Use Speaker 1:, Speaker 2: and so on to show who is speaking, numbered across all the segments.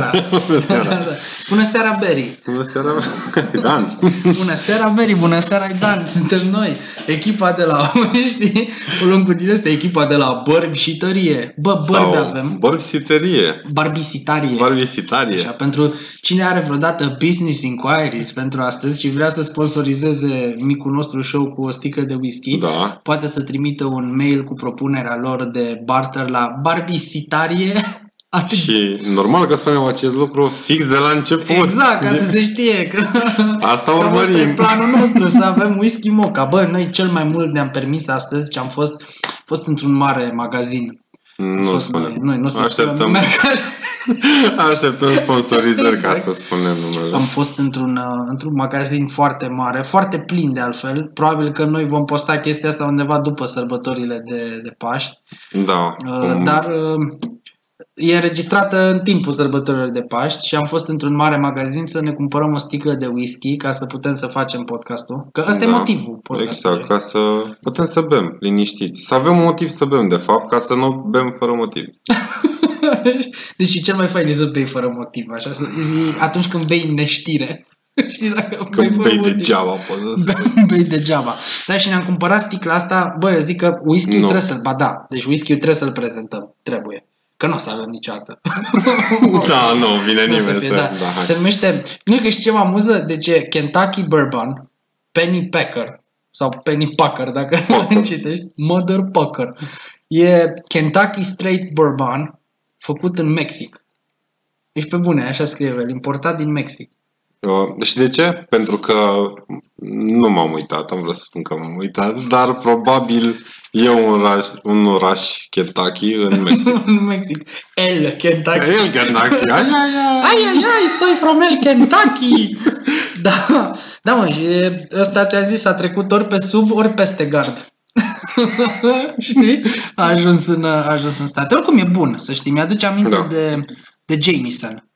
Speaker 1: seara!
Speaker 2: Bună seara.
Speaker 1: Da, da. Bună seara, Berry!
Speaker 2: Bună seara, Dan.
Speaker 1: Bună seara, Berry! Bună seara, Dan! Suntem noi, echipa de la, știi, o luăm cu tine, este echipa de la Bărbi și Tărie. Bă, bărbi avem.
Speaker 2: Borbsiterie.
Speaker 1: Barbisitarie.
Speaker 2: Barbisitarie.
Speaker 1: Așa, pentru cine are vreodată business inquiries pentru astăzi și vrea să sponsorizeze micul nostru show cu o sticlă de whisky,
Speaker 2: Da.
Speaker 1: poate să trimită un mail cu propunerea lor de barter la barbisitarie. Atât
Speaker 2: Și normal că spunem acest lucru fix de la început.
Speaker 1: Exact, ca să se știe că
Speaker 2: Asta
Speaker 1: că
Speaker 2: urmărim.
Speaker 1: ăsta e planul nostru, să avem whisky moca. Bă, noi cel mai mult ne-am permis astăzi ce am fost, fost într-un mare magazin. Am
Speaker 2: Nu
Speaker 1: fost
Speaker 2: spune.
Speaker 1: Noi, noi nu să
Speaker 2: Așteptăm,
Speaker 1: spunem, merg așa.
Speaker 2: așteptăm sponsorizări ca
Speaker 1: Exact.
Speaker 2: să spunem numele.
Speaker 1: Am fost într-un, uh, într-un magazin foarte mare, foarte plin de altfel. Probabil că noi vom posta chestia asta undeva după sărbătorile de, de Paști.
Speaker 2: Da.
Speaker 1: Uh,
Speaker 2: Um,
Speaker 1: Dar uh, e înregistrată în timpul sărbătorilor de Paști și am fost într-un mare magazin să ne cumpărăm o sticlă de whisky ca să putem să facem podcastul. Că ăsta e
Speaker 2: Da,
Speaker 1: motivul podcastului.
Speaker 2: Exact, ca să putem să bem liniștiți. Să avem un motiv să bem, de fapt, ca să nu bem fără motiv.
Speaker 1: deci cel mai fain e să bei fără motiv, așa, să, zi, atunci când bei neștire. Știi, dacă bei
Speaker 2: Când
Speaker 1: fără
Speaker 2: bei
Speaker 1: motiv.
Speaker 2: degeaba, poți să spui.
Speaker 1: bei degeaba. Da, și ne-am cumpărat sticla asta. Bă, eu zic că whisky-ul
Speaker 2: Nu.
Speaker 1: trebuie să-l... Ba da, deci whisky-ul trebuie să-l prezentăm. Trebuie. Că nu o să avem niciodată.
Speaker 2: Da, nu, vine
Speaker 1: Nu o să
Speaker 2: nimeni
Speaker 1: fie,
Speaker 2: să...
Speaker 1: da.
Speaker 2: Da, hai.
Speaker 1: Se numește... Nu că știi ce mă amuză? Deci e Kentucky Bourbon, Penny Packer sau Penny Packer, dacă
Speaker 2: Packer.
Speaker 1: citești, Mother Packer. E Kentucky Straight Bourbon, făcut în Mexic. Ești pe bune, așa scrie el, importat din Mexic.
Speaker 2: Uh, Și de ce? Pentru că nu m-am uitat, am vrut să spun că m-am uitat, dar probabil e un oraș, un oraș Kentucky în Mexic.
Speaker 1: în Mexic. El Kentucky.
Speaker 2: El Kentucky, ai, ai, ai.
Speaker 1: Ai, ai, ai, soy from el Kentucky! da, da mă, și ăsta ți-a zis, a trecut ori pe sub, ori peste gard. știi? A ajuns, în, a ajuns în state. Oricum e bun, să știi. Mi-aduce aminte
Speaker 2: Da.
Speaker 1: de, de Jameson.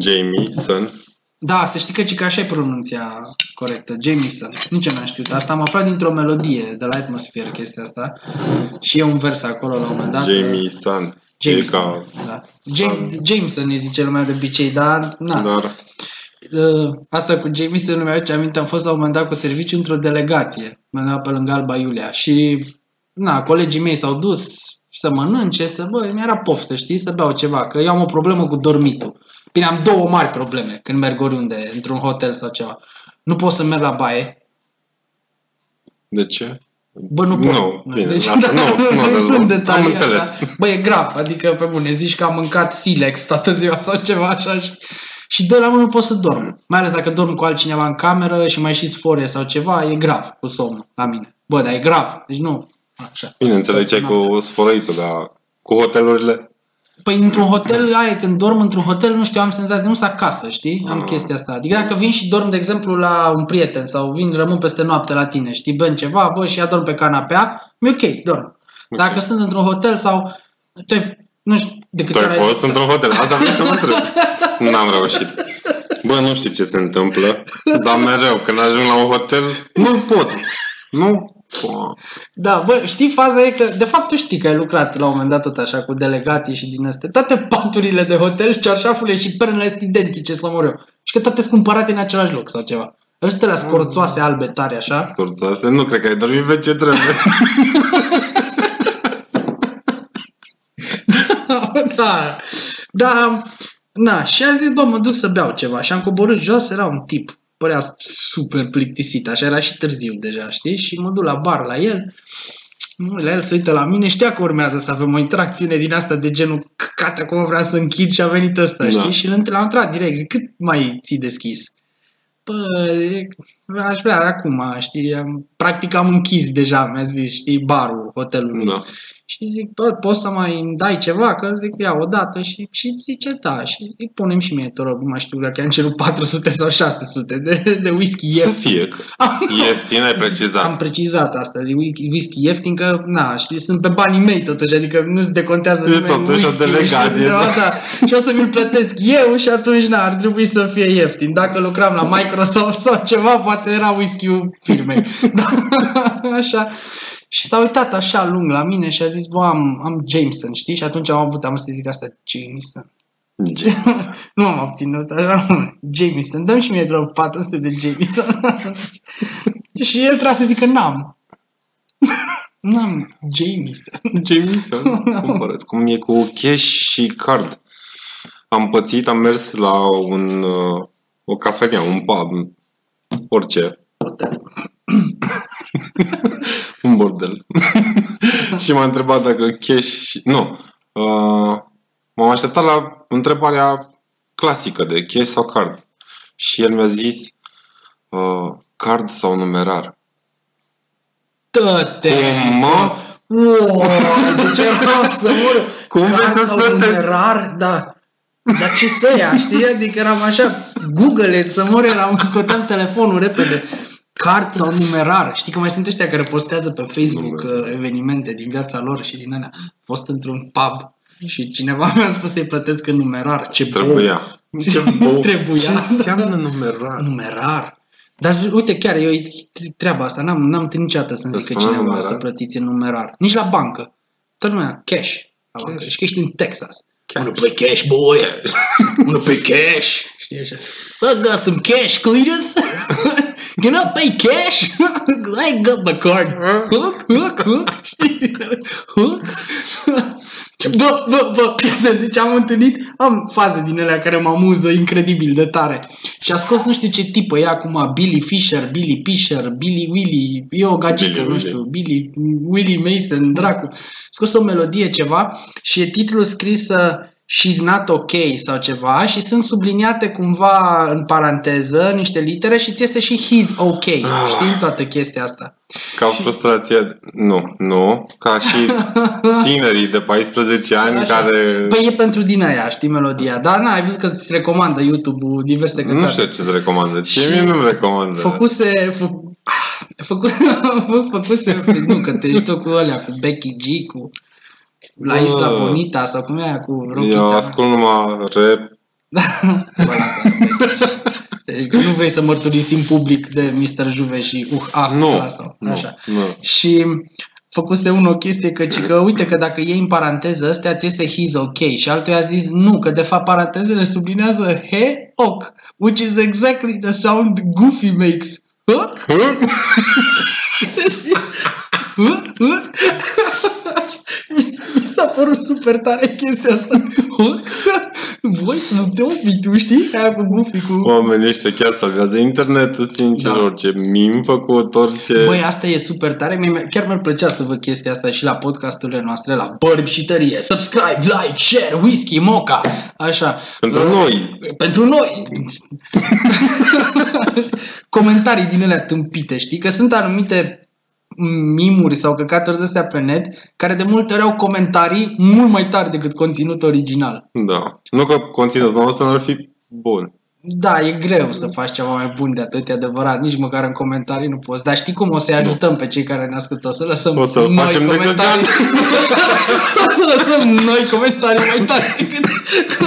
Speaker 2: Jameson.
Speaker 1: Da, să știi că, ci că așa e pronunția corectă, Jameson. Nici eu n-am știut asta. Am aflat dintr-o melodie de la Atmosphere chestia asta. Și e un vers acolo la un moment dat.
Speaker 2: Jameson. E
Speaker 1: Jameson.
Speaker 2: ca...
Speaker 1: Da.
Speaker 2: Sun.
Speaker 1: Jam- Jameson ne zice lumea de obicei, dar na.
Speaker 2: Dar
Speaker 1: Uh, asta cu Jameson nu mi-aduce aminte, am fost la un moment dat cu serviciu într-o delegație, undeva pe lângă Alba Iulia și na, colegii mei s-au dus să mănânce, să bă, mi-era poftă, știi, să beau ceva, că eu am o problemă cu dormitul. Bine, am două mari probleme când merg oriunde, într-un hotel sau ceva. Nu pot să merg la baie,
Speaker 2: de ce?
Speaker 1: Bă, nu pot.
Speaker 2: Nu, bine,
Speaker 1: Deci,
Speaker 2: lasă, nu, nu dezvolt.
Speaker 1: în detalii
Speaker 2: Am
Speaker 1: așa.
Speaker 2: înțeles.
Speaker 1: Bă, e grav, adică pe bune, zici că am mâncat Silex toată ziua sau ceva așa și, și de la mână nu pot să dorm. Mai ales dacă dorm cu altcineva în cameră și mai și sforie sau ceva, e grav cu somnul la mine. Bă, dar e grav, deci nu. Așa.
Speaker 2: Bine, înțelegeai cu sfărăitul, dar cu hotelurile?
Speaker 1: Păi într-un hotel, aia, când dorm într-un hotel, nu știu, am senzația, nu sunt acasă, știi? Am
Speaker 2: Ah.
Speaker 1: chestia asta. Adică dacă vin și dorm, de exemplu, la un prieten sau vin, rămân peste noapte la tine, știi, bem ceva, bă, și adorm pe canapea, mi ok, dorm. Dacă sunt într-un hotel sau... Tu ai, nu știu, de câte
Speaker 2: Tu ai
Speaker 1: ori
Speaker 2: fost într-un hotel, asta vreau să mă întreb. N-am reușit. Bă, nu știu ce se întâmplă, dar mereu, când ajung la un hotel, nu pot. Nu pot.
Speaker 1: Da, bă, știi, faza e că, de fapt, tu știi că ai lucrat la un moment dat tot așa cu delegații și din astea. Toate paturile de hotel, cearșafurile și pernele sunt identice, să mor eu. Și că toate sunt cumpărate în același loc sau ceva. Ăstea scorțoase albe tare, așa.
Speaker 2: Scurțoase, nu cred că ai dormit pe ce trebuie.
Speaker 1: da, da, na, și am zis, bă, mă duc să beau ceva. Și am coborât jos, era un tip, părea super plictisit, așa era și târziu deja, știi? Și mă duc la bar la el, mă uit la el se uită la mine, știa că urmează să avem o interacțiune din asta de genul căcate, acum vrea să închid și a venit ăsta,
Speaker 2: Da.
Speaker 1: știi? Și l-am l-am întrebat direct, zic, cât mai ții deschis? Bă, e- aș vrea acum, știi, am, practic am închis deja, mi-a zis, știi, barul hotelului.
Speaker 2: Da.
Speaker 1: Și zic, bă, poți să mai îmi dai ceva? Că zic, ia o dată și, și zice, da. Și zic, punem și mie, te rog, nu mai știu dacă am cerut 400 sau 600 de, de whisky
Speaker 2: Să
Speaker 1: ieftin.
Speaker 2: fie. că Ieftin, ai precizat.
Speaker 1: Am precizat asta, zic, whi- whisky ieftin, că, na, știi, sunt pe banii mei totuși, adică nu se decontează
Speaker 2: E
Speaker 1: nimeni
Speaker 2: totuși o
Speaker 1: whisky-ul,
Speaker 2: delegație,
Speaker 1: știi,
Speaker 2: da.
Speaker 1: da. Și o să mi-l plătesc eu și atunci, na, ar trebui să fie ieftin. Dacă lucram la Microsoft sau ceva, poate era whisky-ul firmei. Da. așa. Și s-a uitat așa lung la mine și a zis, bă, am, am Jameson, știi? Și atunci am avut, am să zic asta, Jameson.
Speaker 2: James.
Speaker 1: nu am obținut așa, Jameson, dăm și mie doar 400 de Jameson. și el trebuie să zică, n-am. n-am Jameson.
Speaker 2: Jameson. Cumpărăți. Cum e cu cash și card. Am pățit, am mers la un, uh, o cafenea, un pub, orice, un bordel. și m-a întrebat dacă cash... Nu. Uh, m-am așteptat la întrebarea clasică de cash sau card. Și el mi-a zis uh, card sau numerar.
Speaker 1: Tă-te!
Speaker 2: Cum, mă?
Speaker 1: Wow, deci era să mor.
Speaker 2: Cum vrei
Speaker 1: Card
Speaker 2: să-ți
Speaker 1: sau
Speaker 2: plătesc?
Speaker 1: numerar, da. Dar ce să ia, știi? Adică eram așa, Google it, să mor, eram, scoteam telefonul repede. Card sau numerar. Știi că mai sunt ăștia care postează pe Facebook
Speaker 2: Numerar.
Speaker 1: uh, evenimente din viața lor și din alea. A fost într-un pub și cineva mi-a spus să-i plătesc în numerar. Ce bou.
Speaker 2: Trebuia. Ce bou.
Speaker 1: Trebuia.
Speaker 2: Ce înseamnă numerar?
Speaker 1: Numerar. Dar zi- uite, chiar eu treaba asta, n-am, n-am întâlnit niciodată să-mi
Speaker 2: Îți
Speaker 1: zică
Speaker 2: spunea
Speaker 1: cineva
Speaker 2: numerar?
Speaker 1: să plătiți în numerar. Nici la bancă. Tot lumea, cash. La bancă.
Speaker 2: Cash.
Speaker 1: Și că ești în Texas.
Speaker 2: Cash.
Speaker 1: Wanna play cash, boy? Wanna play cash? Știi așa. I got some cash, Cletus. Can I pay cash? I got my card. Hook, hook, hook. Știi? Hook. Bă, bă, bă, prieten, deci am întâlnit, am faze din alea care mă amuză incredibil de tare. Și a scos nu știu ce tipă e acum, Billy Fisher, Billy Fisher, Billy Willy, e o gagică,
Speaker 2: Billy
Speaker 1: nu
Speaker 2: Willy.
Speaker 1: știu, Billy, Willy Mason, dracu. Scos o melodie ceva și e titlul scris uh, She's not ok sau ceva și sunt subliniate cumva în paranteză niște litere și ți iese și he's ok. Știi toată chestia asta.
Speaker 2: Ca frustrație, nu, nu, ca și tinerii de 14 ani
Speaker 1: Așa.
Speaker 2: care...
Speaker 1: Păi e pentru din aia, știi melodia. Dar n-ai văzut că îți recomandă YouTube-ul diverse
Speaker 2: nu
Speaker 1: cântare.
Speaker 2: știu ce-ți recomandă. Ce
Speaker 1: Și
Speaker 2: mie nu-mi recomandă.
Speaker 1: Făcuse... Fă, făcu, făcuse... Nu, că te ești tot cu alea, cu Becky G, cu... La
Speaker 2: Bă.
Speaker 1: Isla Bonita sau cum e aia cu
Speaker 2: Eu
Speaker 1: rochița.
Speaker 2: ascult numai rap.
Speaker 1: Bă, lasă, deci, că nu vrei să mărturisim public de Mr. Juve și uh, ah,
Speaker 2: Nu,
Speaker 1: lasă,
Speaker 2: nu,
Speaker 1: așa.
Speaker 2: nu.
Speaker 1: Și făcuse unul o chestie că, ci că uite că dacă iei în paranteză ăstea ți iese he's ok și altul i-a zis nu, că de fapt parantezele sublinează he ok, which is exactly the sound Goofy makes. Huh? Huh? Huh? Mi s- mi s-a părut super tare chestia asta. Huh? Voi nu te obi, tu știi? Aia cu Goofy, cu...
Speaker 2: Oamenii ăștia chiar salvează internetul, sincer,
Speaker 1: Da.
Speaker 2: orice mim făcut, orice...
Speaker 1: Băi, asta e super tare. Mie, chiar mi-ar plăcea să văd chestia asta și la podcasturile noastre, la Bărbi și Tărie. Subscribe, like, share, whisky, moca. Așa.
Speaker 2: Pentru
Speaker 1: Uh,
Speaker 2: noi.
Speaker 1: Pentru noi. Comentarii din alea tâmpite, știi? Că sunt anumite mimuri sau căcaturi de astea pe net care de multe ori au comentarii mult mai tari decât conținut original.
Speaker 2: Da. Nu că conținutul nostru n-ar fi bun.
Speaker 1: Da, e greu să faci ceva mai bun de atât, e adevărat. Nici măcar în comentarii nu poți. Dar știi cum o să-i ajutăm pe cei care ne ascultă? O să lăsăm
Speaker 2: O să-l
Speaker 1: noi
Speaker 2: facem de
Speaker 1: comentarii. o să lăsăm noi comentarii mai tari decât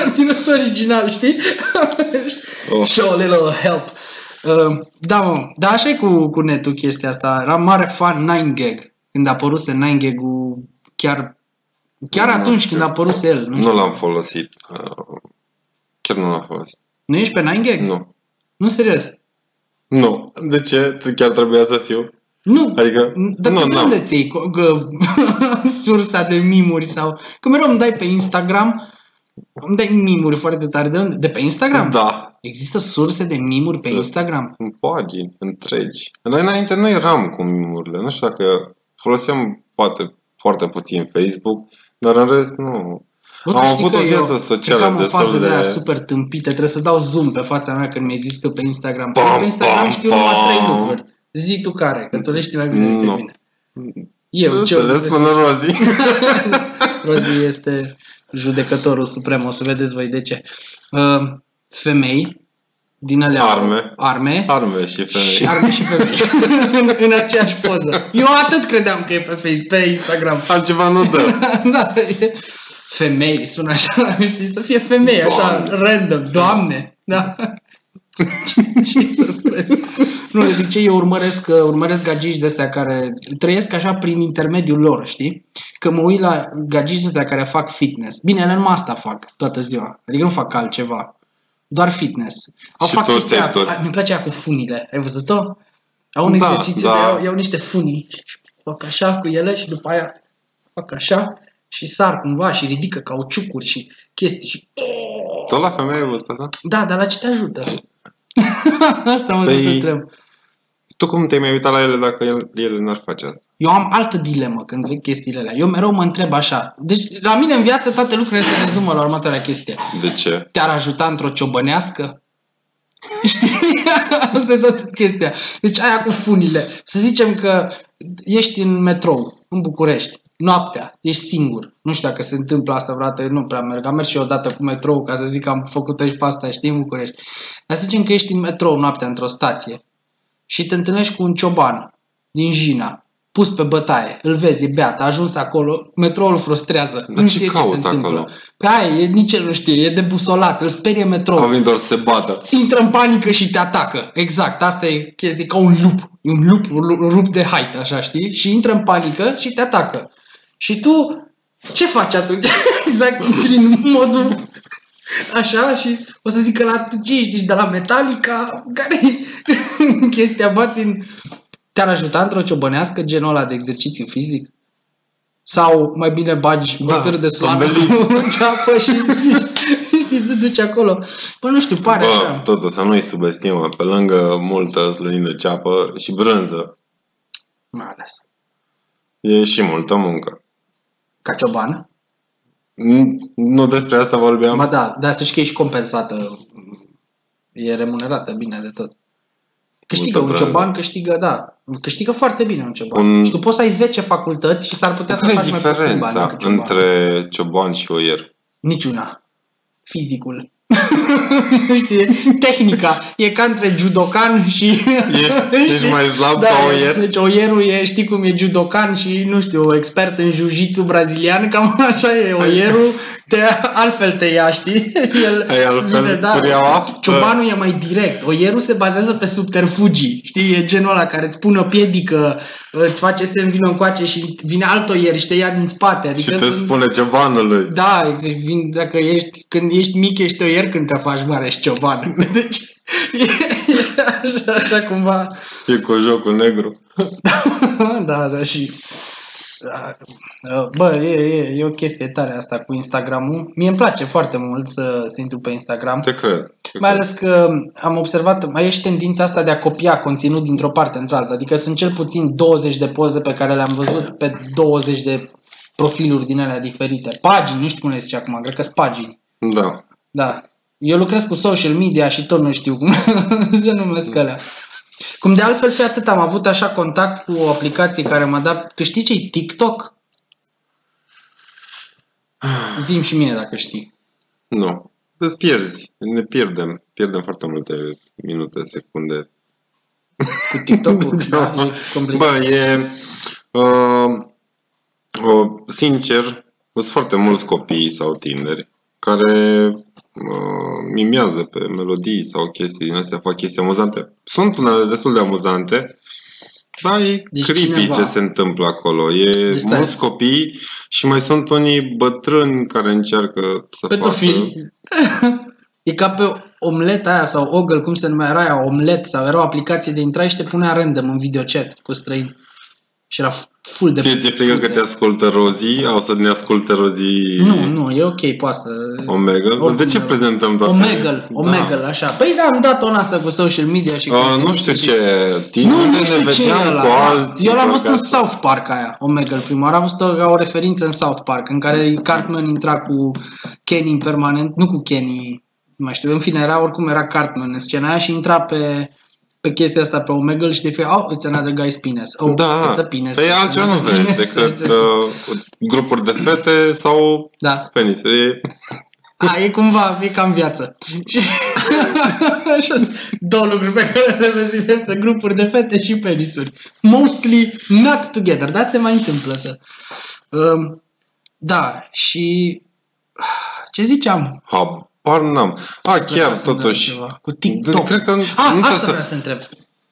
Speaker 1: conținut original, știi?
Speaker 2: Oh.
Speaker 1: Show a little help. Uh, da, mă. Dar așa e cu, cu netul chestia asta. Era mare fan 9gag. Când a apăruse 9gag-ul chiar Chiar
Speaker 2: Nu
Speaker 1: atunci
Speaker 2: știu.
Speaker 1: când a apărut el. Nu,
Speaker 2: Nu
Speaker 1: știu.
Speaker 2: l-am folosit. Uh, Chiar nu l-am folosit.
Speaker 1: nu ești pe 9gag?
Speaker 2: Nu.
Speaker 1: Nu, serios.
Speaker 2: Nu. De ce? Chiar trebuia să fiu?
Speaker 1: Nu.
Speaker 2: Adică,
Speaker 1: Dar
Speaker 2: nu,
Speaker 1: tu de
Speaker 2: n-am.
Speaker 1: unde ți că, sursa de mimuri sau... Că mereu îmi dai pe Instagram, îmi dai mimuri foarte tare. De unde? De pe Instagram?
Speaker 2: Da.
Speaker 1: Există surse de mimuri pe
Speaker 2: Da.
Speaker 1: Instagram?
Speaker 2: Sunt pagini întregi. Noi înainte nu eram cu mimurile. Nu știu dacă foloseam poate foarte puțin Facebook, dar în rest nu.
Speaker 1: Bă, tu
Speaker 2: Am
Speaker 1: știi
Speaker 2: avut
Speaker 1: că
Speaker 2: o
Speaker 1: eu
Speaker 2: viață
Speaker 1: cred
Speaker 2: socială
Speaker 1: că am o fază
Speaker 2: destul
Speaker 1: de aia
Speaker 2: de-
Speaker 1: super tâmpită. Trebuie să dau zoom pe fața mea când mi-ai zis că pe Instagram.
Speaker 2: Pam,
Speaker 1: Pam, pe Instagram
Speaker 2: pam,
Speaker 1: știu numai
Speaker 2: pam.
Speaker 1: trei lucruri. Zi tu care, că tu le știi mai bine decât
Speaker 2: Nu.
Speaker 1: mine. Eu, ce
Speaker 2: Înțeles până Rozi.
Speaker 1: Rozi este judecătorul suprem, o să vedeți voi de ce. Uh, femei din alea
Speaker 2: Arme.
Speaker 1: arme
Speaker 2: Arme și femei.
Speaker 1: și arme și femei în, în aceeași poză. Eu atât credeam că e pe Facebook, pe Instagram.
Speaker 2: Altceva nu dă.
Speaker 1: da, e femei, sună așa, știi, să fie femei, așa,
Speaker 2: Doamne.
Speaker 1: random, doamne, da. Jesus Christ. Nu, de ce eu urmăresc, uh, urmăresc gagici de astea care trăiesc așa prin intermediul lor, știi? Că mă uit la gagici de astea care fac fitness. Bine, ele numai asta fac toată ziua. Adică nu fac altceva. Doar fitness. Au
Speaker 2: Și
Speaker 1: fac
Speaker 2: toți
Speaker 1: chestia,
Speaker 2: actori.
Speaker 1: mi place aia cu funile. Ai văzut-o? Au un
Speaker 2: Da,
Speaker 1: exercițiu
Speaker 2: da.
Speaker 1: de iau, iau niște funii și fac așa cu ele și după aia fac așa și sar cumva și ridică cauciucuri și chestii și...
Speaker 2: Tot la femeie ai văzut asta?
Speaker 1: Da, dar la ce te ajută? asta mă
Speaker 2: Păi-
Speaker 1: păi... întreb.
Speaker 2: Tu cum te-ai mai uitat la ele dacă el- ele n-ar face asta?
Speaker 1: Eu am altă dilemă când văd chestiile alea. Eu mereu mă întreb așa. Deci, la mine în viață toate lucrurile se rezumă la următoarea chestie.
Speaker 2: De ce?
Speaker 1: Te-ar ajuta într-o ciobănească? Știi? Asta e toată chestia. Deci aia cu funile. Să zicem că ești în metrou, în București, noaptea, ești singur. Nu știu dacă se întâmplă asta vreodată, nu prea merg. Am mers și eu odată cu metrou, ca să zic că am făcut-o și pe asta, știi, în București. Dar să zicem că ești în metrou noaptea într-o stație și te întâlnești cu un cioban din Jina, pus pe bătaie, îl vezi, e beat, a ajuns acolo, metroul îl frustrează.
Speaker 2: Dar
Speaker 1: nu
Speaker 2: ce
Speaker 1: știe ce
Speaker 2: caută
Speaker 1: se întâmplă.
Speaker 2: acolo?
Speaker 1: Pe aia, e, nici el nu știe, e debusolat, îl sperie
Speaker 2: Au
Speaker 1: metroul.
Speaker 2: venit doar să se bată.
Speaker 1: Intră în panică și te atacă. Exact, asta e chestie, ca un lup. E un lup, un lup de haită, așa, știi? Și intră în panică și te atacă. Și tu, ce faci atunci? exact, intri în modul așa și o să zic că la ce ești, deci de la Metallica, care e chestia, bați în... Te-ar ajuta într-o ciobănească genul ăla de exercițiu fizic? Sau mai bine bagi
Speaker 2: Da,
Speaker 1: bățări de slană
Speaker 2: învelit.
Speaker 1: în ceapă și zici, știi, te duci acolo. Bă, nu știu, pare
Speaker 2: Bă,
Speaker 1: așa.
Speaker 2: totul să nu-i subestimă. Pe lângă multă slănină ceapă și brânză,
Speaker 1: Mai ales.
Speaker 2: e și multă muncă.
Speaker 1: Ca cioban?
Speaker 2: N- Nu despre asta vorbeam.
Speaker 1: Ba da, dar să știi că ești compensată. E remunerată bine de tot. Câștigă
Speaker 2: Multă
Speaker 1: un
Speaker 2: brânză.
Speaker 1: cioban, câștigă, da. Câștigă foarte bine un cioban.
Speaker 2: Un-
Speaker 1: Și tu poți să ai 10 facultăți și s-ar putea să
Speaker 2: Care e
Speaker 1: faci mai puțin bani
Speaker 2: diferența
Speaker 1: decât cioban.
Speaker 2: între cioban și oier?
Speaker 1: Niciuna. Fizicul. Știi, tehnica. E ca între judokan și...
Speaker 2: Ești- ești mai slab ca oier?
Speaker 1: Deci oierul e, știi cum e judokan și, nu știu, expert în jiu-jitsu brazilian, cam așa e oierul, te, altfel te ia, știi? El
Speaker 2: Ai altfel curiaua?
Speaker 1: Ciobanul e mai direct. Oierul se bazează pe subterfugii. Știi, e genul ăla care îți pune o piedică, îți face semn vină încoace și vine alt oier și te ia din spate.
Speaker 2: Și
Speaker 1: Adică
Speaker 2: te
Speaker 1: sunt-
Speaker 2: spune ciobanului.
Speaker 1: da, exact. Vin, dacă ești, când ești mic, ești oier, când te faci mare, ești cioban. Deci, e, e așa, așa cumva.
Speaker 2: E cu jocul negru.
Speaker 1: da, da, și... da, Bă, e, e, e o chestie tare asta cu Instagramul. Mie îmi place foarte mult să, să intru pe Instagram.
Speaker 2: Te cred. Te
Speaker 1: Mai
Speaker 2: cred.
Speaker 1: ales că am observat, mai e și tendința asta de a copia conținut dintr-o parte într-alta. Adică sunt cel puțin 20 de poze pe care le-am văzut pe 20 de profiluri din alea diferite. Pagini, nu știu cum le zice acum, cred că sunt pagini.
Speaker 2: Da.
Speaker 1: Da. Eu lucrez cu social media și tot nu știu cum se numesc alea. Cum de altfel fi atât, am avut așa contact cu o aplicație care m-a dat... Tu știi ce TikTok? Zim și mie dacă știi.
Speaker 2: Nu. Îți pierzi. Ne pierdem. Pierdem foarte multe minute, secunde.
Speaker 1: Cu TikTok-ul, da, e complicat.
Speaker 2: Bă, e... Uh, uh, sincer, sunt foarte mulți copii sau tineri care uh, mimează pe melodii sau chestii din astea, fac chestii amuzante. Sunt unele destul de amuzante, dar e
Speaker 1: Deci
Speaker 2: creepy
Speaker 1: cineva-
Speaker 2: ce se întâmplă acolo. E
Speaker 1: Deci stai.
Speaker 2: mulți copii și mai sunt unii bătrâni care încearcă să
Speaker 1: Pedofil. E ca pe omleta aia sau Ogle, cum se numea, era aia, omlet sau era o aplicație de intrare și te punea random în videochat cu străini. Și era full de...
Speaker 2: Ție ți-e frică că te ascultă Rozii? O să ne asculte Rozii
Speaker 1: Nu, nu, e ok, poate să...
Speaker 2: Omegle?
Speaker 1: Oricum,
Speaker 2: de ce
Speaker 1: da.
Speaker 2: prezentăm toate?
Speaker 1: Omegle, Omegle,
Speaker 2: Da.
Speaker 1: așa. Păi da, am dat-o în asta cu social media și...
Speaker 2: Uh,
Speaker 1: conținut
Speaker 2: nu știu
Speaker 1: și-
Speaker 2: ce,
Speaker 1: Nu,
Speaker 2: tine
Speaker 1: nu
Speaker 2: ne
Speaker 1: știu ce e
Speaker 2: vedeam
Speaker 1: ăla.
Speaker 2: cu
Speaker 1: da.
Speaker 2: alții.
Speaker 1: Eu l-am
Speaker 2: pe
Speaker 1: văzut în
Speaker 2: acasă.
Speaker 1: South Park aia, Omegle prima oară. Am văzut-o ca o referință în South Park, în care Cartman intra cu Kenny în permanent, nu cu Kenny, nu mai știu, în fine, era oricum era Cartman în scena aia și intra pe, pe chestia asta pe Omegle și de fie, oh, it's another guy's penis. Oh,
Speaker 2: Da,
Speaker 1: it's a penis.
Speaker 2: pe
Speaker 1: It's
Speaker 2: altceva nu
Speaker 1: another
Speaker 2: vezi
Speaker 1: penis.
Speaker 2: decât
Speaker 1: It's a-
Speaker 2: uh, grupuri de fete sau
Speaker 1: Da.
Speaker 2: penisuri. E-
Speaker 1: A, e cumva, e ca în viață. Și așa sunt două lucruri pe care le vezi în viață, grupuri de fete și penisuri. Mostly not together, dar se mai întâmplă să... Um, da, și... Ce ziceam?
Speaker 2: Habar n-am. A, chiar,
Speaker 1: Vreau să-mi dau
Speaker 2: totuși.
Speaker 1: ceva. Cu TikTok.
Speaker 2: Cred că
Speaker 1: Ah,
Speaker 2: nu trebuie
Speaker 1: asta
Speaker 2: să...
Speaker 1: vreau să întreb.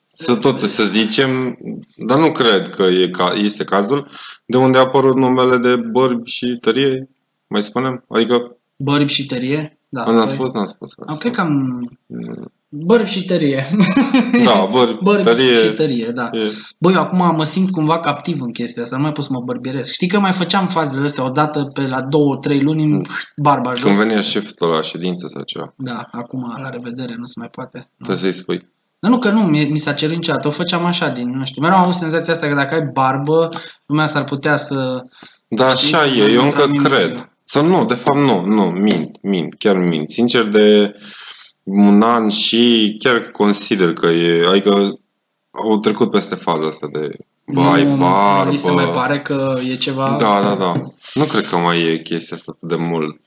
Speaker 2: să tot să zicem, dar nu cred că e ca, este cazul, de unde a apărut numele de bărbi și tărie, mai spunem? Adică,
Speaker 1: Bărbi și tărie? Da.
Speaker 2: n-am
Speaker 1: păi-
Speaker 2: spus, n-am spus.
Speaker 1: Am, cred că am...
Speaker 2: Mm.
Speaker 1: Bărbi și tărie.
Speaker 2: Da, bărbi,
Speaker 1: Bărbi
Speaker 2: tărie,
Speaker 1: și tărie, da.
Speaker 2: e,
Speaker 1: Băi, eu acum mă simt cumva captiv în chestia asta, nu mai pot să mă bărbieresc. Știi că mai făceam fazele astea odată pe la două, trei luni, barba jos.
Speaker 2: când venea șeful la ședință sau ceva,
Speaker 1: Da, acum la revedere, nu se mai poate. Nu.
Speaker 2: trebuie să-i spui.
Speaker 1: Dar nu că nu, mi, mi s-a cerut niciodată, o făceam așa din, nu știu, mereu am avut senzația asta că dacă ai barbă, lumea s-ar putea să...
Speaker 2: Da,
Speaker 1: Știi?
Speaker 2: așa e, eu
Speaker 1: Nu
Speaker 2: încă
Speaker 1: am nimic.
Speaker 2: cred. Sau nu, de fapt nu, nu, mint, mint, chiar mint. Sincer, de un an și chiar consider că e, adică au trecut peste faza asta de bă, ai
Speaker 1: nu,
Speaker 2: barbă.
Speaker 1: Nu li se mai pare că e ceva...
Speaker 2: Da, da, da. Nu cred că mai e chestia asta atât de mult.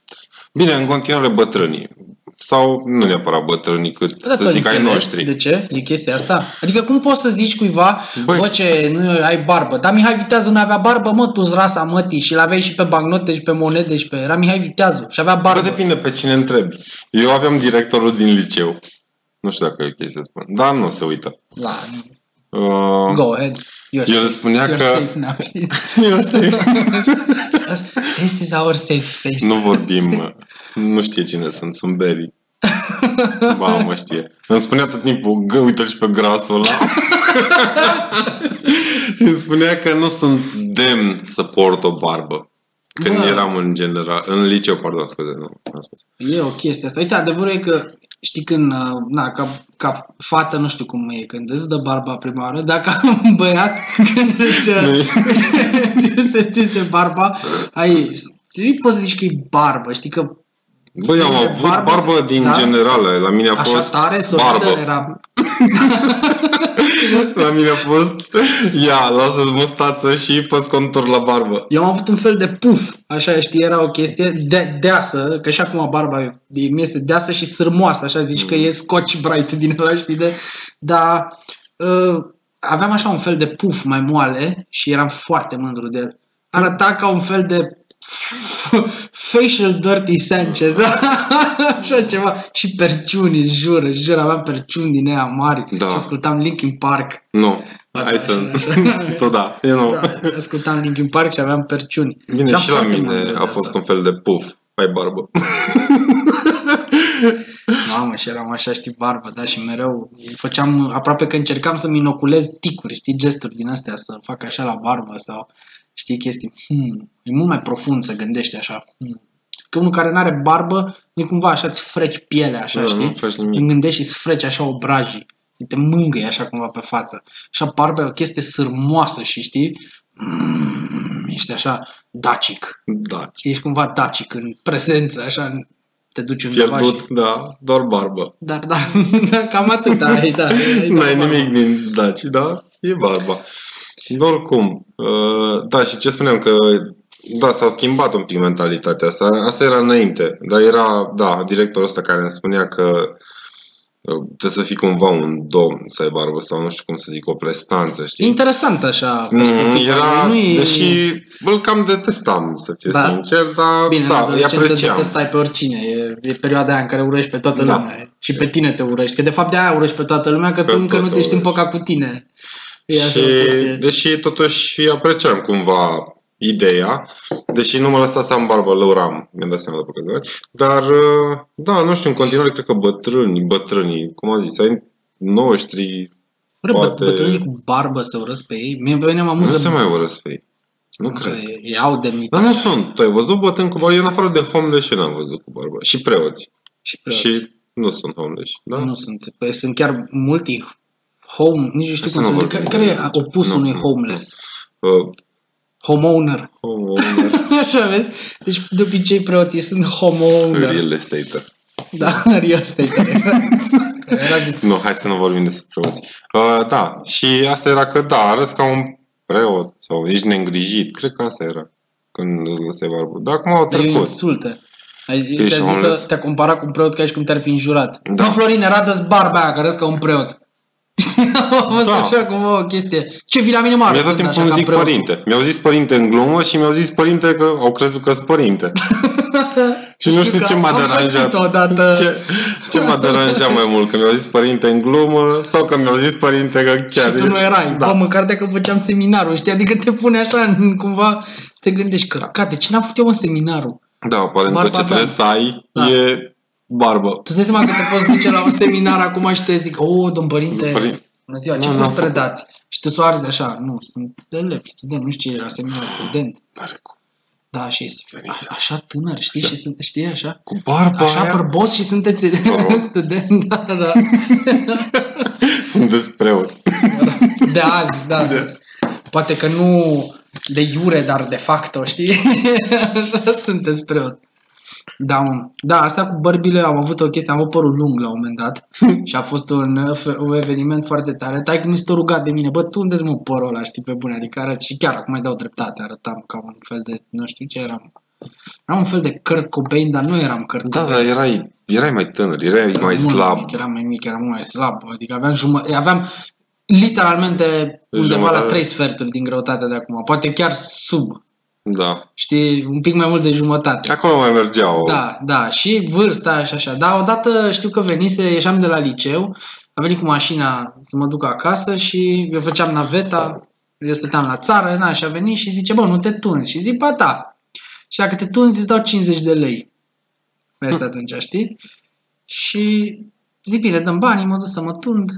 Speaker 2: Bine, în continuare bătrânii. Sau nu neapărat bătrânii, cât
Speaker 1: Da,
Speaker 2: să
Speaker 1: tu
Speaker 2: zic ai
Speaker 1: înțelegi
Speaker 2: noștri.
Speaker 1: De ce? E chestia asta? Adică cum poți să zici cuiva,
Speaker 2: Băi.
Speaker 1: bă, ce, nu ai barbă? Dar Mihai Viteazu nu avea barbă, mă, tu rasa mătii și l-aveai și pe bancnote și pe monede și pe... Era Mihai Viteazu și avea
Speaker 2: Bă,
Speaker 1: barbă.
Speaker 2: depinde pe cine întrebi. Eu aveam directorul din liceu. Nu știu dacă e ok să spun. Dar nu se uită.
Speaker 1: La,
Speaker 2: Uh,
Speaker 1: go ahead. You're
Speaker 2: El
Speaker 1: safe.
Speaker 2: spunea
Speaker 1: You're
Speaker 2: că-
Speaker 1: safe now.
Speaker 2: You're safe.
Speaker 1: This is our safe space.
Speaker 2: Nu vorbim, mă. Nu știe cine sunt, sunt Berry. Ba, mă știe. Îmi spunea tot timpul, gă, uite și pe grasul ăla. și îmi spunea că nu sunt demn să port o barbă. Când
Speaker 1: Bă.
Speaker 2: eram în general, în liceu, pardon, scuze, nu, am spus.
Speaker 1: E o chestie asta. Uite, adevărul e că știi când, uh, na, ca, ca fată nu știu cum e, când îți dă barba prima oară, dacă un băiat când îți, ți se țise barba, ai, nu poți să zici că e barbă, știi că
Speaker 2: Băi, am
Speaker 1: De
Speaker 2: avut
Speaker 1: barbă
Speaker 2: barbă,
Speaker 1: se-
Speaker 2: din
Speaker 1: da?
Speaker 2: generală. La mine a
Speaker 1: așa
Speaker 2: fost
Speaker 1: tare, solidă,
Speaker 2: barbă.
Speaker 1: era...
Speaker 2: La mine a fost, ia, lasă-ți mustață și fă contur la barbă.
Speaker 1: Eu am avut un fel de puf, așa știi, era o chestie de, deasă, că și acum barba e- mi este deasă și sârmoasă, așa zici că e scotch bright din ăla, știi, de, dar uh, aveam așa un fel de puf mai moale și eram foarte mândru de el. Arăta ca un fel de facial dirty Sanchez, așa ceva, și perciuni, îți jur, îți jur, aveam perciuni din aia mari
Speaker 2: Da.
Speaker 1: și ascultam Linkin Park.
Speaker 2: Nu,
Speaker 1: Ba
Speaker 2: hai
Speaker 1: da,
Speaker 2: să...
Speaker 1: așa, așa.
Speaker 2: Tu da, eu nu.
Speaker 1: Da, ascultam Linkin Park și aveam perciuni.
Speaker 2: Bine,
Speaker 1: Eram
Speaker 2: și la
Speaker 1: foarte
Speaker 2: mine
Speaker 1: mândru de
Speaker 2: a
Speaker 1: asta.
Speaker 2: fost un fel de puf. Ai barbă.
Speaker 1: Mamă, și eram așa, știi, barbă, da, și mereu făceam, aproape că încercam să-mi inoculez ticuri, știi, gesturi din astea, să fac așa la barbă sau, știi, chestii. Hmm, e mult mai profund să gândești așa. Hmm. Că unul care nu are barbă, nu cumva așa îți freci pielea, așa,
Speaker 2: Da,
Speaker 1: știi?
Speaker 2: nu faci nimic.
Speaker 1: Când gândești și îți freci așa obrajii, te mângâie așa cumva pe față. Și barba e o chestie sârmoasă și știi, mm, ești așa dacic.
Speaker 2: Da,
Speaker 1: Ești cumva dacic în prezență, așa, te duci undeva și...
Speaker 2: pierdut, da, doar barbă.
Speaker 1: Dar, da, da, cam atât ai, da. ai
Speaker 2: Nu
Speaker 1: doar
Speaker 2: ai
Speaker 1: barbă.
Speaker 2: nimic din Daci, da? E barba. Dar oricum, uh, da, și ce spuneam că da, s-a schimbat un pic mentalitatea asta. Asta era înainte, dar era, da, directorul ăsta care îmi spunea că uh, trebuie să fii cumva un domn să ai barbă sau nu știu cum să zic, o prestanță,
Speaker 1: E
Speaker 2: știi?
Speaker 1: interesant așa.
Speaker 2: Mm,
Speaker 1: perspectiva.
Speaker 2: era,
Speaker 1: nu e...
Speaker 2: deși îl cam detestam, să fiu
Speaker 1: Da.
Speaker 2: sincer, dar
Speaker 1: Bine,
Speaker 2: da,
Speaker 1: în
Speaker 2: îi
Speaker 1: adolescență
Speaker 2: apreciam.
Speaker 1: detestai pe oricine. E, e perioada aia în care urăști pe toată
Speaker 2: Da.
Speaker 1: lumea. Și pe tine te urăști. Că de fapt de aia urăști pe toată lumea, că
Speaker 2: Pe
Speaker 1: tu încă nu
Speaker 2: tot
Speaker 1: te ești
Speaker 2: urăști.
Speaker 1: împăcat cu tine. E așa
Speaker 2: Și,
Speaker 1: o chestie.
Speaker 2: deși totuși apreciam cumva ideea, deși nu mă lăsa să am barbă, lăuram, mi-am dat seama după câteva ori, dar, uh, da, nu știu, în continuare cred că bătrâni, bătrânii, cum am zis, ai noștri,
Speaker 1: Bă, bă,
Speaker 2: poate-
Speaker 1: bătrânii cu barbă să urăsc pe ei. Mie pe mine mă
Speaker 2: nu
Speaker 1: amuză.
Speaker 2: se mai urăsc pe ei. Nu
Speaker 1: că
Speaker 2: cred.
Speaker 1: Ei au demnitate.
Speaker 2: Dar nu sunt. Tu ai văzut bătrâni cu barbă? Eu în afară de homeless și n-am văzut cu barbă. Și preoți.
Speaker 1: Și, preoți.
Speaker 2: Și nu sunt homeless. Da?
Speaker 1: Nu sunt. Păi sunt chiar multi home, nici nu știu
Speaker 2: Hai
Speaker 1: cum
Speaker 2: să
Speaker 1: să
Speaker 2: nu
Speaker 1: zic. Care,
Speaker 2: vorbim
Speaker 1: care
Speaker 2: de
Speaker 1: e
Speaker 2: aici.
Speaker 1: opusul
Speaker 2: Nu,
Speaker 1: unui
Speaker 2: nu,
Speaker 1: homeless?
Speaker 2: Uh,
Speaker 1: Homeowner.
Speaker 2: homeowner,
Speaker 1: Așa vezi? Deci de obicei preoții sunt homeowner.
Speaker 2: real estate
Speaker 1: Da, real estate. Exact. Era zic,
Speaker 2: Nu, hai să nu vorbim despre preoți. Uh, da, și asta era că da, arăți ca un preot sau ești neîngrijit. Cred că asta era când îți lăsai barbă. Dar acum au
Speaker 1: e
Speaker 2: trecut.
Speaker 1: insultă. Ai,
Speaker 2: Ești
Speaker 1: te-a zis
Speaker 2: homeless?
Speaker 1: să te-a comparat cu un preot ca și cum te-ar fi înjurat.
Speaker 2: Da.
Speaker 1: Da. Mă, Florin, arată-ți barba aia, că arăți ca un preot. Știi, a fost
Speaker 2: Da.
Speaker 1: așa cumva o chestie. Ce vii la mine mă
Speaker 2: Mi-a tot
Speaker 1: arătând
Speaker 2: timpul
Speaker 1: așa
Speaker 2: îmi
Speaker 1: ca
Speaker 2: zic
Speaker 1: preot?
Speaker 2: părinte. Mi-au zis părinte în glumă și mi-au zis părinte că au crezut că sunt părinte. Și nu știu
Speaker 1: că
Speaker 2: ce m-a
Speaker 1: am
Speaker 2: deranjat.
Speaker 1: pățit odată.
Speaker 2: Ce, ce m-a deranjat mai mult? Că mi-au zis părinte în glumă sau că mi-au zis părinte că chiar...
Speaker 1: Și tu nu erai.
Speaker 2: Da.
Speaker 1: Bă, măcar dacă făceam seminarul, știi? Adică te pune așa, în- cumva, să te gândești că, ca, de ce n-am făcut eu în seminarul?
Speaker 2: Da, aparent
Speaker 1: Barba
Speaker 2: tot ce
Speaker 1: ta.
Speaker 2: trebuie să ai
Speaker 1: Da.
Speaker 2: e barbă.
Speaker 1: Tu îți dai seama că te poți duce la un seminar acum și te zic, o, domn părinte,
Speaker 2: Părin-
Speaker 1: bună ziua, ce
Speaker 2: Nu,
Speaker 1: curs
Speaker 2: n-am făcut.
Speaker 1: predați? Și tu să o arzi așa, nu, sunt elev, student, nu știu ce e la seminar, student.
Speaker 2: Are cu,
Speaker 1: Da, și
Speaker 2: Veniți.
Speaker 1: a, așa tânăr, știi?
Speaker 2: Da.
Speaker 1: Și sunt, știi așa?
Speaker 2: cu barba
Speaker 1: Așa
Speaker 2: aia,
Speaker 1: bărbos și sunteți
Speaker 2: rog.
Speaker 1: student, da, da.
Speaker 2: sunteți preot.
Speaker 1: De azi, da.
Speaker 2: De-
Speaker 1: Poate că nu de iure, dar de facto, știi? Așa sunteți preot. Da, mă. Da, asta cu bărbile am avut o chestie, am avut părul lung la un moment dat și a fost un, un eveniment foarte tare. Tai mi s-a rugat de mine, bă, tu unde mă părul ăla, știi, pe bune, adică arăt și chiar acum mai dau dreptate, arătam ca un fel de, nu știu ce eram. Eram un fel de Kurt Cobain, dar nu eram Kurt
Speaker 2: Da,
Speaker 1: Cobain.
Speaker 2: dar erai, erai mai tânăr, erai mai
Speaker 1: Mult
Speaker 2: slab.
Speaker 1: Mic, eram mai mic, eram mult mai slab. Adică aveam, jumă- aveam literalmente undeva la
Speaker 2: Jumătate.
Speaker 1: trei sferturi din greutatea de acum. Poate chiar sub.
Speaker 2: Da.
Speaker 1: Știi, un pic mai mult de jumătate.
Speaker 2: Acolo mai mergeau.
Speaker 1: Da, da, și vârsta și așa. Dar odată știu că venise, ieșeam de la liceu, a venit cu mașina să mă duc acasă și eu făceam naveta, eu stăteam la țară, na, și a venit și zice, bă, nu te tunzi. Și zic, ba da. Și dacă te tunzi, îți dau 50 de lei. Asta atunci, știi? Și zic, bine, dăm banii, mă duc să mă tund.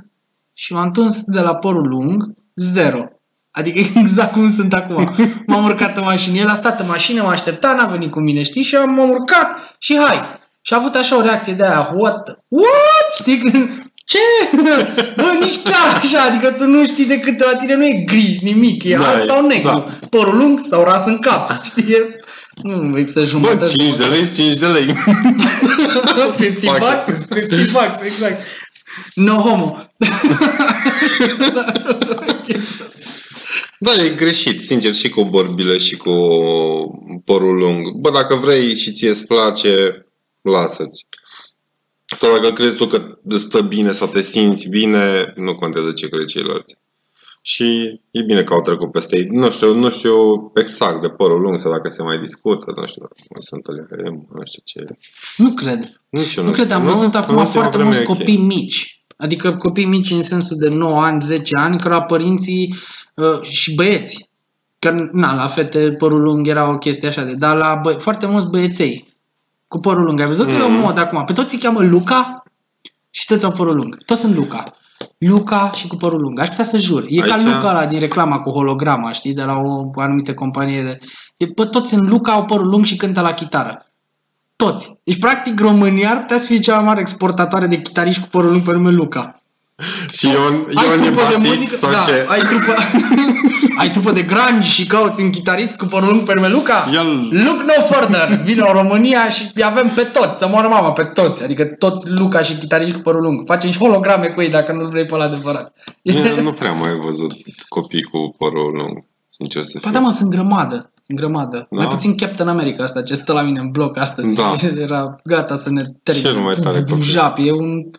Speaker 1: Și m-am tuns de la părul lung, zero. Adică exact cum sunt acum. M-am urcat în mașină, el a stat în mașină, m-a așteptat, n-a venit cu mine, știi? Și eu m-am urcat și hai. Și a avut așa o reacție de aia, what? the- What? Știi? Când- Ce? Bă, nici chiar așa, adică tu nu știi decât la tine nu e gri, nimic, e
Speaker 2: Da,
Speaker 1: alb
Speaker 2: e-
Speaker 1: sau negru.
Speaker 2: da.
Speaker 1: Părul lung sau ras în cap, știi? E, nu există
Speaker 2: Bă,
Speaker 1: jumătate.
Speaker 2: 5 de lei, 5 de lei.
Speaker 1: 50
Speaker 2: Fuck.
Speaker 1: bucks, 50 bucks, exact. No homo.
Speaker 2: Da, e greșit, sincer, și cu bărbile și cu părul lung. Bă, dacă vrei și ție îți place, lasă-ți. Sau dacă crezi tu că îți stă bine sau te simți bine, nu contează ce cred ceilalți. Și e bine că au trecut peste ei. Nu știu, nu știu exact de părul lung sau dacă se mai discută, nu știu dacă mai sunt alea, nu știu ce.
Speaker 1: Nu cred.
Speaker 2: Nici eu
Speaker 1: Nu cred, am
Speaker 2: Nu?
Speaker 1: văzut
Speaker 2: În
Speaker 1: acum
Speaker 2: ultima
Speaker 1: foarte
Speaker 2: vreme
Speaker 1: mulți
Speaker 2: e ok.
Speaker 1: copii mici. Adică copii mici în sensul de 9 ani, 10 ani, că la părinții uh, și băieți. Că, na, la fete părul lung era o chestie așa de, dar la bă- foarte mulți băieței cu părul lung. Ai văzut că e o
Speaker 2: Mhm.
Speaker 1: mod acum. Pe toți îi cheamă Luca și toți au părul lung. Toți sunt Luca. Luca și cu părul lung. Aș putea să jur. E ca
Speaker 2: Aici-
Speaker 1: Luca ăla din reclama cu holograma, știi, de la o anumită companie de... E, bă, toți sunt Luca, au părul lung și cântă la chitară. Toți. Deci, practic, România ar putea să fie cea mai mare exportatoare de chitariști cu părul lung pe nume Luca.
Speaker 2: Și Ion,
Speaker 1: Ai
Speaker 2: Ion e
Speaker 1: trupă de
Speaker 2: basist
Speaker 1: muzică,
Speaker 2: sau
Speaker 1: da,
Speaker 2: ce?
Speaker 1: ai trupă, ai trupă de grunge și cauți un chitarist cu părul lung pe nume Luca?
Speaker 2: El-
Speaker 1: Look no further! Vine în România și îi avem pe toți, să moară mama, pe toți. Adică toți Luca și chitariști cu părul lung. Facem și holograme cu ei dacă nu vrei pe la adevărat.
Speaker 2: Eu nu prea mai văzut copii cu părul lung, sincer să
Speaker 1: Ba
Speaker 2: fiu.
Speaker 1: da, mă, sunt grămadă. Sunt grămadă.
Speaker 2: Da?
Speaker 1: Mai puțin Captain America asta ce stă la mine în bloc astăzi.
Speaker 2: Da.
Speaker 1: Era gata să ne termine.
Speaker 2: Cel mai tare copil.
Speaker 1: Jap, e un...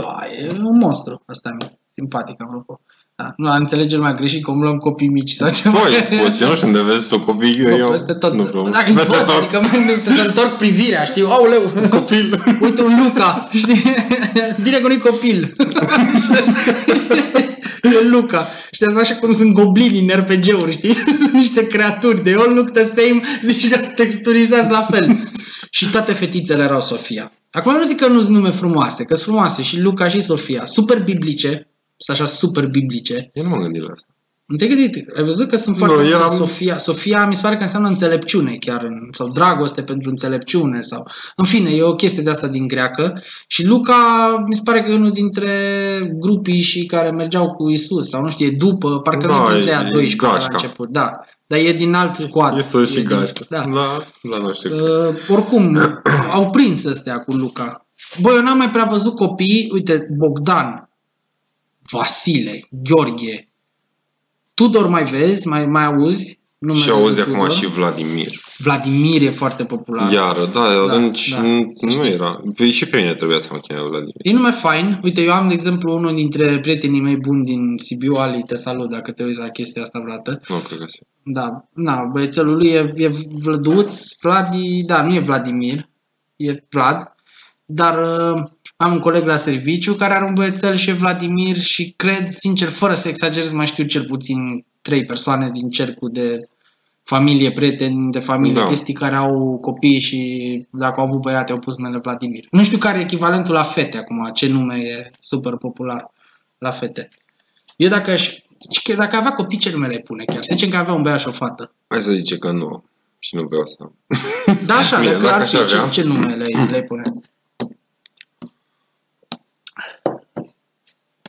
Speaker 1: Da, e un monstru. Asta mi simpatic, apropo. Da, nu înțelege lumea greșit că umblăm copii mici sau ceva.
Speaker 2: Tu ai spus, eu nu știu unde vezi tu copii,
Speaker 1: Bă,
Speaker 2: eu
Speaker 1: peste tot.
Speaker 2: nu vreau.
Speaker 1: Dacă îi
Speaker 2: Peste
Speaker 1: poți,
Speaker 2: tot.
Speaker 1: adică mă, nu să întorc privirea, știi? Aoleu,
Speaker 2: Copil.
Speaker 1: uite un Luca, știi? Bine că nu-i copil. e Luca. Știi, asta așa cum sunt goblini în RPG-uri, știi? Sunt niște creaturi, they all look the same, zici că texturizați la fel. și toate fetițele erau Sofia. Acum nu zic că nu sunt nume frumoase, că sunt frumoase și Luca și Sofia. Super biblice, sunt așa super biblice.
Speaker 2: Eu nu m-am gândit la asta.
Speaker 1: Nu te-ai gândit? Ai văzut că sunt
Speaker 2: Nu,
Speaker 1: foarte multe
Speaker 2: eram-
Speaker 1: Sofia. Sofia mi se pare că înseamnă înțelepciune chiar, în- sau dragoste pentru înțelepciune, sau... În fine, e o chestie de asta din greacă. Și Luca mi se pare că e unul dintre grupii și care mergeau cu Isus, sau nu știu, e după, parcă
Speaker 2: Da,
Speaker 1: nu e dintre
Speaker 2: e-
Speaker 1: a
Speaker 2: e
Speaker 1: 12 la
Speaker 2: gașca.
Speaker 1: început, da. Dar e din alt squad.
Speaker 2: Isus și
Speaker 1: E din-
Speaker 2: gașcă.
Speaker 1: Da.
Speaker 2: Da, da, nu știu.
Speaker 1: Uh, oricum, au prins ăstea cu Luca. Băi, eu n-am mai prea văzut copii, uite, Bogdan, Vasile, Gheorghe, Tudor mai vezi, mai, mai auzi? Numele
Speaker 2: și auzi
Speaker 1: lui
Speaker 2: de acum
Speaker 1: Tudor?
Speaker 2: și Vladimir.
Speaker 1: Vladimir e foarte popular.
Speaker 2: Iară, da, atunci
Speaker 1: da,
Speaker 2: nu,
Speaker 1: să
Speaker 2: nu
Speaker 1: știi.
Speaker 2: era. Păi și pe mine trebuia să mă cheme Vladimir.
Speaker 1: E nume fain. Uite, eu am, de exemplu, unul dintre prietenii mei buni din Sibiu, Ali, te salut dacă te uiți la chestia asta vreodată.
Speaker 2: Nu, cred că se.
Speaker 1: Da, na, băiețelul lui e, e Vlăduț, Vladi, da, nu e Vladimir, e Vlad, dar uh, am un coleg la serviciu care are un băiețel și e Vladimir și cred, sincer, fără să exagerez, mai știu cel puțin trei persoane din cercul de familie, prieteni de familie,
Speaker 2: Da.
Speaker 1: da. chestii care au copii și dacă au avut băiate au pus numele Vladimir. Nu știu care e echivalentul la fete acum, ce nume e super popular la fete. Eu dacă aș, că dacă avea copii, ce nume le pune chiar? Să zicem că avea un băiat și o fată.
Speaker 2: Hai să zice că nu. Și nu vreau să...
Speaker 1: Da, așa,
Speaker 2: Bine,
Speaker 1: dacă,
Speaker 2: dacă
Speaker 1: ar
Speaker 2: aș
Speaker 1: fi, ce,
Speaker 2: avea.
Speaker 1: ce nume le, le pune?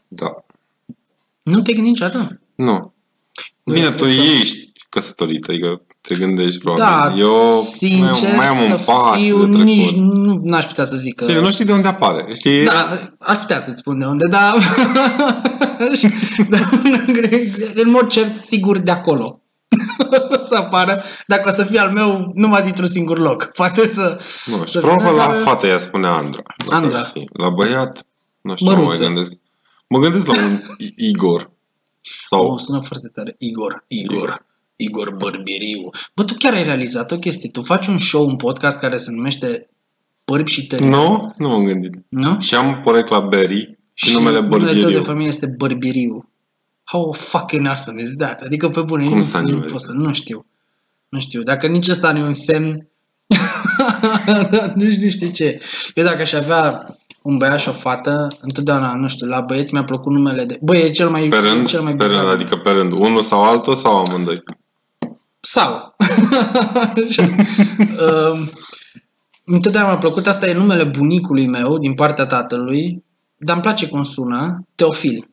Speaker 2: Da.
Speaker 1: Nu te gândi niciodată?
Speaker 2: Nu.
Speaker 1: Băi,
Speaker 2: Bine,
Speaker 1: cred
Speaker 2: tu
Speaker 1: că-
Speaker 2: ești căsătorită, adică te gândești probabil.
Speaker 1: Da,
Speaker 2: Eu
Speaker 1: sincer
Speaker 2: mai am, mai am un
Speaker 1: să
Speaker 2: pas
Speaker 1: fiu,
Speaker 2: de trecut.
Speaker 1: nici, nu n-aș putea să zic că...
Speaker 2: Bine, nu știi de unde apare. Știi?
Speaker 1: Da, aș putea să-ți spun de unde, dar... dar în mod cert, sigur de acolo. să apară, dacă o să fie al meu, numai dintr-un singur loc. Poate să...
Speaker 2: Nu, și
Speaker 1: să
Speaker 2: probabil
Speaker 1: vină,
Speaker 2: la
Speaker 1: dar-
Speaker 2: fată ea spune Andra. dacă
Speaker 1: Andra.
Speaker 2: ar fi. La băiat, nu știu, mă mai
Speaker 1: Măruță.
Speaker 2: gândesc. Mă gândesc la un I- Igor. Sau...
Speaker 1: Oh, sună foarte tare. Igor, Igor, Igor Bărbiriu. Bă, tu chiar ai realizat o chestie. Tu faci un show, un podcast care se numește Bărbi și tări.
Speaker 2: Nu? Nu m-am gândit.
Speaker 1: Nu?
Speaker 2: Și am porecla Berry și, numele
Speaker 1: numele tău de
Speaker 2: Bărbiriu.
Speaker 1: familie este Bărbiriu. How fucking awesome is that? Adică pe bune,
Speaker 2: Cum
Speaker 1: nu,
Speaker 2: s-a
Speaker 1: nu
Speaker 2: nimerit
Speaker 1: pot să,
Speaker 2: asta?
Speaker 1: nu știu. Nu știu. Dacă nici ăsta nu e un semn, nici nu știu ce. Eu dacă aș avea un băiat și o fată, întotdeauna, nu știu, la băieți mi-a plăcut numele de... Băi, e cel mai,
Speaker 2: Pe rând,
Speaker 1: cel mai
Speaker 2: pe rând,
Speaker 1: bizar.
Speaker 2: adică pe rând. Unul sau altul sau amândoi?
Speaker 1: Sau. um, întotdeauna mi-a plăcut, asta e numele bunicului meu din partea tatălui, dar îmi place cum sună, Teofil.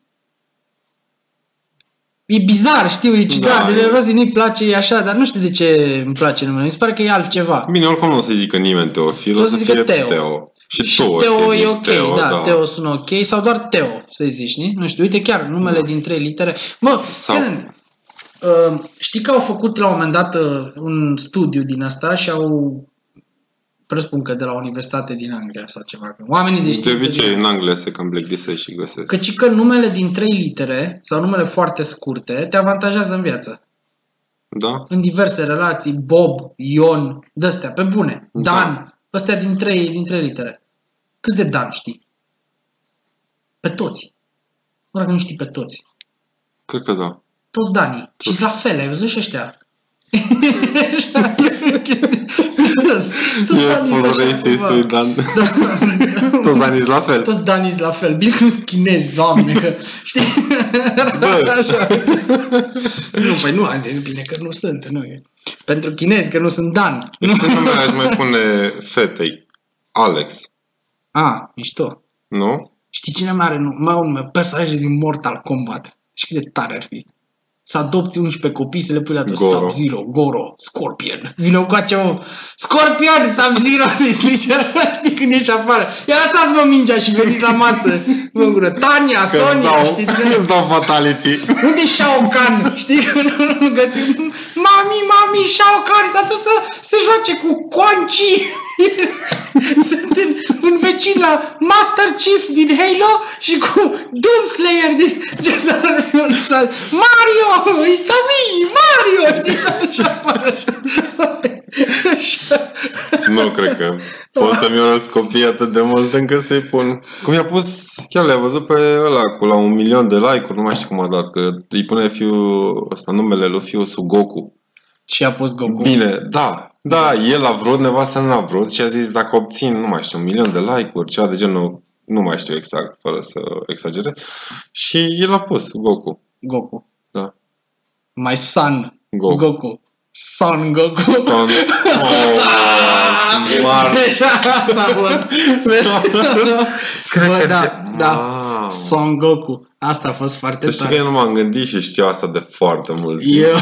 Speaker 1: E bizar, știu, e ciudat,
Speaker 2: Da,
Speaker 1: de
Speaker 2: e-
Speaker 1: Rozi nu-i place, e așa, dar nu știu de ce îmi place numele, mi se pare că e altceva.
Speaker 2: Bine, oricum nu o să zică nimeni Teofil,
Speaker 1: O
Speaker 2: o
Speaker 1: să
Speaker 2: să
Speaker 1: zică
Speaker 2: fie
Speaker 1: Teo.
Speaker 2: Teo. Și,
Speaker 1: Și
Speaker 2: tu o
Speaker 1: Teo
Speaker 2: să
Speaker 1: e
Speaker 2: zici
Speaker 1: ok,
Speaker 2: Teo,
Speaker 1: da,
Speaker 2: da.
Speaker 1: Teo sună ok, sau doar Teo, să zici, știi? Nu știu, uite chiar numele din trei litere. Mă,
Speaker 2: Sau-
Speaker 1: Karen, uh, știi că au făcut la un moment dat uh, un studiu din asta și au presupun că de la o universitate din Anglia sau ceva. că Oamenii de
Speaker 2: De
Speaker 1: știință
Speaker 2: obicei,
Speaker 1: din-
Speaker 2: în Anglia se cam plictisesc și găsesc.
Speaker 1: Căci că numele din trei litere sau numele foarte scurte te avantajează în viață.
Speaker 2: Da?
Speaker 1: În diverse relații, Bob, Ion, de-astea, pe bune.
Speaker 2: Da.
Speaker 1: Dan, ăstea din trei, din trei litere. Câți de Dan știi? Pe toți. Nu dacă nu știi pe toți.
Speaker 2: Cred că da.
Speaker 1: Toți Dani. Și la fel, ai văzut și ăștia. Așa, e o chestie. Serios. Toți
Speaker 2: E
Speaker 1: Dani sunt așa
Speaker 2: folosesc
Speaker 1: cumva.
Speaker 2: Suidan.
Speaker 1: Da.
Speaker 2: Toți banii sunt la fel.
Speaker 1: Toți Dani sunt la fel. Bine că nu sunt chinezi, doamne, că știi?
Speaker 2: Bă.
Speaker 1: Așa. Nu, păi nu am zis bine că nu sunt, nu e. Pentru chinezi, că nu sunt Dan.
Speaker 2: Nu știu numele aș mai pune fetei. Alex.
Speaker 1: A, mișto.
Speaker 2: Nu?
Speaker 1: Știi cine mai are nu- mai un nume? Personaje din Mortal Kombat. Și cât de tare ar fi. Să adopți 11 copii, să le pui la toți
Speaker 2: Goro.
Speaker 1: Sub-Zero, Goro, Scorpion. Vine cu acea Scorpion, Sub-Zero, să-i strice așa, știi când ieși afară. Ia lăsați mă mingea și veniți la masă. Mă gură. Tania,
Speaker 2: Că îți
Speaker 1: Sonia,
Speaker 2: dau,
Speaker 1: știi?
Speaker 2: îți dau fatality.
Speaker 1: Unde e Shao Kahn? Știi că nu, nu găsim. Mami, mami, Shao Kahn s-a dus să se joace cu Quan Chi. Sunt în, un vecin la Master Chief din Halo și cu Doom Slayer din Jedi Fallen Mario, it's a me, Mario. Știți? Și așa apare așa. Așa.
Speaker 2: Nu cred că pot să-mi urăsc copiii atât de mult încât să-i pun. Cum i-a pus, chiar le-a văzut pe ăla cu la un milion de like-uri, nu mai știu cum a dat, că îi pune fiul ăsta numele lui fiul Sugoku.
Speaker 1: Și a pus Goku.
Speaker 2: Bine, da, da, el a vrut, nevasta nu a vrut și a zis dacă obțin, nu mai știu, un milion de like-uri, ceva de genul, nu mai știu exact, fără să exagerez. Și el a pus Goku.
Speaker 1: Goku.
Speaker 2: Da.
Speaker 1: My son.
Speaker 2: Goku.
Speaker 1: Goku. Son Goku.
Speaker 2: Son... Oh, smart.
Speaker 1: Deci asta a fost. Bă, da, da.
Speaker 2: Wow.
Speaker 1: Son Goku. Asta a fost foarte
Speaker 2: Să știi că
Speaker 1: tare.
Speaker 2: eu nu m-am gândit și știu asta de foarte mult timp.
Speaker 1: Eu,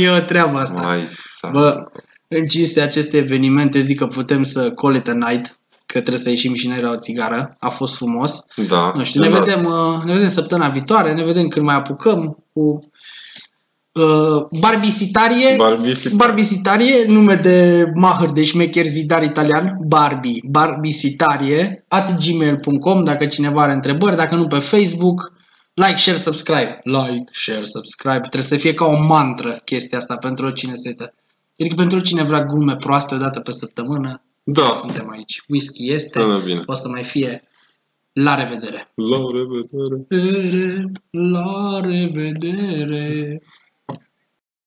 Speaker 1: e o treabă asta.
Speaker 2: Mai sa.
Speaker 1: Bă, în cinste aceste evenimente zic că putem să call it a night, că trebuie să ieșim și noi la o țigară. A fost frumos.
Speaker 2: Da.
Speaker 1: Nu știu, ne
Speaker 2: da.
Speaker 1: vedem, uh, ne vedem săptămâna viitoare, ne vedem când mai apucăm cu Uh, Barbisitarie.
Speaker 2: Barbisi.
Speaker 1: Barbisitarie, nume de mahăr de șmecher zidar italian, Barbie, barbisitarie, at gmail.com dacă cineva are întrebări, dacă nu pe Facebook, like, share, subscribe, like, share, subscribe, trebuie să fie ca o mantră chestia asta pentru oricine se uită. Adică pentru oricine vrea glume proaste o dată pe săptămână,
Speaker 2: Da.
Speaker 1: suntem aici. Whisky este,
Speaker 2: Sună bine.
Speaker 1: o să mai fie. La revedere!
Speaker 2: La revedere.
Speaker 1: La revedere!